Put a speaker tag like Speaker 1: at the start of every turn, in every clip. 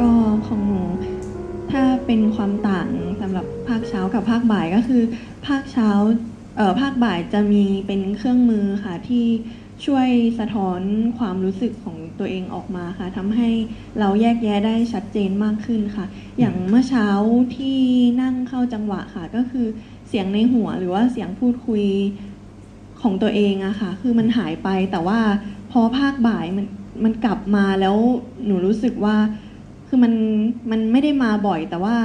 Speaker 1: ก็ของหนูถ้าเป็นความต่างสำหรับภาคเช้ากับภาคบ่ายก็คือ ภาคเช้าเอ่อภาคบ่ายจะมีเป็นเครื่องมือค่ะที่ช่วยสะท้อนความรู้สึกของตัวเองออกมาค่ะทำให้เราแยกแยะได้ชัดเจนมากขึ้นค่ะ อย่างเมื่อเช้าที่นั่งเข้าจังหวะค่ะ ก็คือเสียงในหัวหรือว่าเสียงพูดคุยของตัวเองอะค่ะ คือมันหายไปแต่ว่าพอภาคบ่ายมันมันกลับมาแล้วหนูรู้สึกว่า คือมันมันไม่ได้มาบ่อย แต่ว่า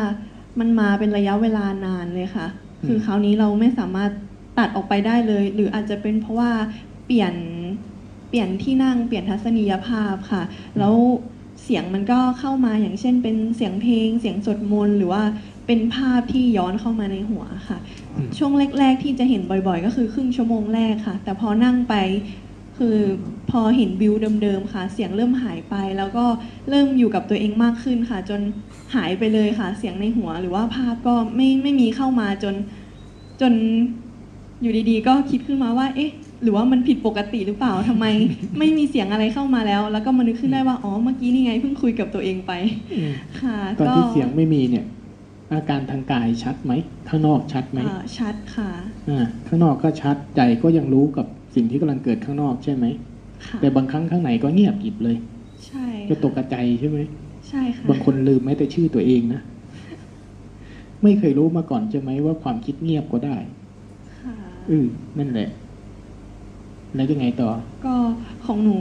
Speaker 1: มันมาเป็นระยะเวลานานเลยค่ะ คือคราวนี้เราไม่สามารถตัดออกไปได้เลย หรืออาจจะเป็นเพราะว่าเปลี่ยนเปลี่ยนที่นั่งเปลี่ยนทัศนียภาพค่ะ แล้วเสียงมันก็เข้ามาอย่างเช่น เป็นเสียงเพลง เสียงสวดมนต์หรือว่าเป็นภาพที่ย้อนเข้ามาในหัวค่ะ
Speaker 2: อืม
Speaker 1: ช่วงแรก ๆ ที่จะเห็นบ่อย ๆ ก็คือครึ่งชั่วโมงแรกค่ะ แต่พอนั่งไป คือพอเห็นวิวเดิมๆค่ะ เสียงเริ่มหายไป แล้วก็เริ่มอยู่กับตัวเองมากขึ้นค่ะ จนหายไปเลยค่ะ เสียงในหัว หรือว่าภาพก็ไม่ไม่มีเข้ามาจนจนอยู่ดีๆ ก็คิดขึ้นมาว่า เอ๊ะ หรือว่ามันผิดปกติหรือเปล่าทำไม ไม่มีเสียงอะไรเข้ามาแล้ว แล้วก็มานึกขึ้นได้ว่า อ๋อ เมื่อกี้นี่ไงเพิ่งคุยกับตัวเองไป
Speaker 2: อืม
Speaker 1: ค่ะ
Speaker 2: ตอนที่เสียงไม่มีเนี่ย อาการทางกายชัดไหม ข้างนอกชัดไหม
Speaker 1: เอ่อชัดค่ะ
Speaker 2: อ่า ข้างนอกก็ชัด ใจก็ยังรู้กับ สิ่งที่กำลังเกิดข้างนอกใช่ไหม
Speaker 1: ค่ะ
Speaker 2: แต่บางครั้งข้างในก็เงียบกริบเลย
Speaker 1: ใช่
Speaker 2: ก็ตก
Speaker 1: ค่ะ
Speaker 2: กระใจใช่ไหม
Speaker 1: ใช่ค่ะ
Speaker 2: บางคนลืมแม้แต่ชื่อตัวเองนะ ไม่เคยรู้มาก่อนใช่ไหมว่าความคิดเงียบก็ได้
Speaker 1: ค่ะ
Speaker 2: อือนั่นแหละแล้วยังไงต่อ
Speaker 1: ก็ของหนู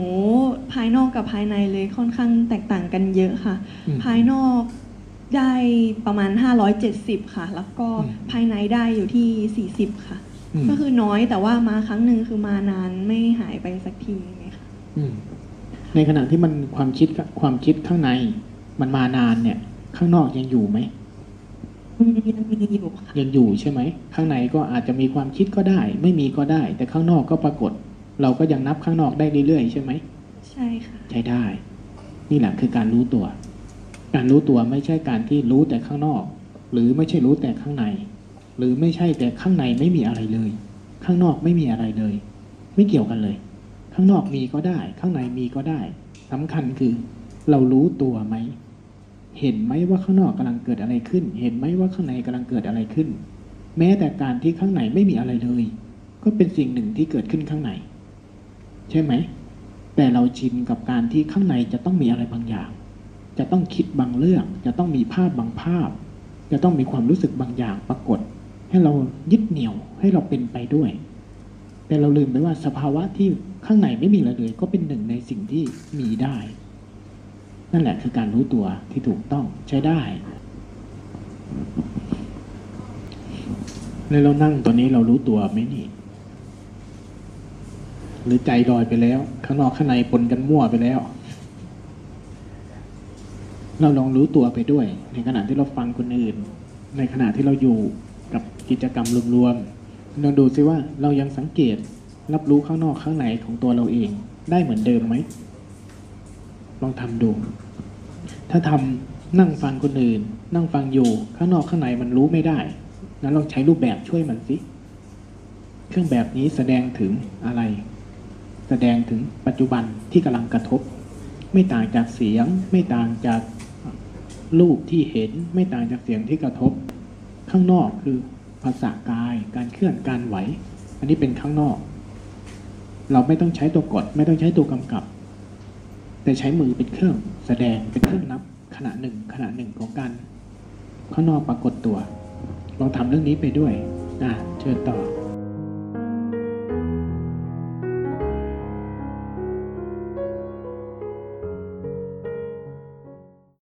Speaker 1: ภายนอกกับภายในเลยค่อนข้างแตกต่างกันเยอะค่ะ
Speaker 2: อืม
Speaker 1: ภายนอกได้ประมาณ 570 ค่ะ แล้วก็
Speaker 2: อืม
Speaker 1: ภายในได้อยู่ที่ 40 ค่ะ
Speaker 2: อืม
Speaker 1: ก็คือน้อยแต่ว่ามาครั้งหนึ่งคือมานานไม่หายไปสักทีไงค่ะ
Speaker 2: อืมในขณะที่มันความคิดความคิดข้างในมันมานานเนี่ย ข้างนอกยังอยู่ไหม
Speaker 1: ยังมีอยู่ค่ะ
Speaker 2: ยังอยู่ใช่ไหมข้างในก็อาจจะมีความคิดก็ได้ ไม่มีก็ได้ แต่ข้างนอกก็ปรากฏ เราก็ยังนับข้างนอกได้เรื่อยๆใช่ไหม
Speaker 1: ใช่ค่ะ
Speaker 2: ใช้ได้ นี่แหละคือการรู้ตัว การรู้ตัวไม่ใช่การที่รู้แต่ข้างนอก หรือไม่ใช่รู้แต่ข้างใน หรือไม่ใช่แต่ข้างในไม่มีอะไรเลย ข้างนอกไม่มีอะไรเลย ไม่เกี่ยวกันเลย ข้างนอกมีก็ได้ ข้างในมีก็ได้สำคัญคือ เรารู้ตัวไหมเห็นไหมว่าข้างนอกกำลังเกิดอะไรขึ้น เห็นไหมว่าข้างในกำลังเกิดอะไรขึ้น แม้แต่การที่ข้างในไม่มีอะไรเลย ก็เป็นสิ่งหนึ่งที่เกิดขึ้นข้างใน ใช่ไหม แต่เราชินกับการที่ข้างในจะต้องมีอะไรบางอย่าง จะต้องคิดบางเรื่อง จะต้องมีภาพบางภาพ จะต้องมีความรู้สึกบางอย่างปรากฏ ให้เรายึดเหนี่ยวให้เราเป็นไปด้วย แต่เราลืมไปว่าสภาวะที่ข้างในไม่มีอะไรเลย ก็เป็นหนึ่งในสิ่งที่มีได้ นั่นแหละคือการรู้ตัวที่ถูกต้องใช้ได้แล้วเรานั่งตัวนี้เรารู้ตัวไหมนี่ หรือใจลอยไปแล้ว ข้างนอกข้างในปนกันมั่วไปแล้ว เราลองรู้ตัวไปด้วย ในขณะที่เราฟังคนอื่น ในขณะที่เราอยู่ กับกิจกรรมรวมๆลองดูซิว่าเรายังสังเกตรับรู้ข้างนอกข้างในของตัวเราเองได้เหมือนเดิมไหม ลองทำดู ถ้าทำนั่งฟังคนอื่น นั่งฟังอยู่ข้างนอกข้างในมันรู้ไม่ได้ นั้นลองใช้รูปแบบช่วยมันสิ เครื่องแบบนี้แสดงถึงอะไร แสดงถึงปัจจุบันที่กำลังกระทบ ไม่ต่างจากเสียง ไม่ต่างจากรูปที่เห็น ไม่ต่างจากเสียงที่กระทบ ข้างนอกคือภาษากาย การเคลื่อนการไหว อันนี้เป็นข้างนอก เราไม่ต้องใช้ตัวกด ไม่ต้องใช้ตัวกำกับ แต่ใช้มือเป็นเครื่องแสดงเป็นเครื่องนับขณะหนึ่งขณะหนึ่งของการข้างนอกปรากฏตัวลองทำเรื่องนี้ไปด้วยอะเชิญต่อ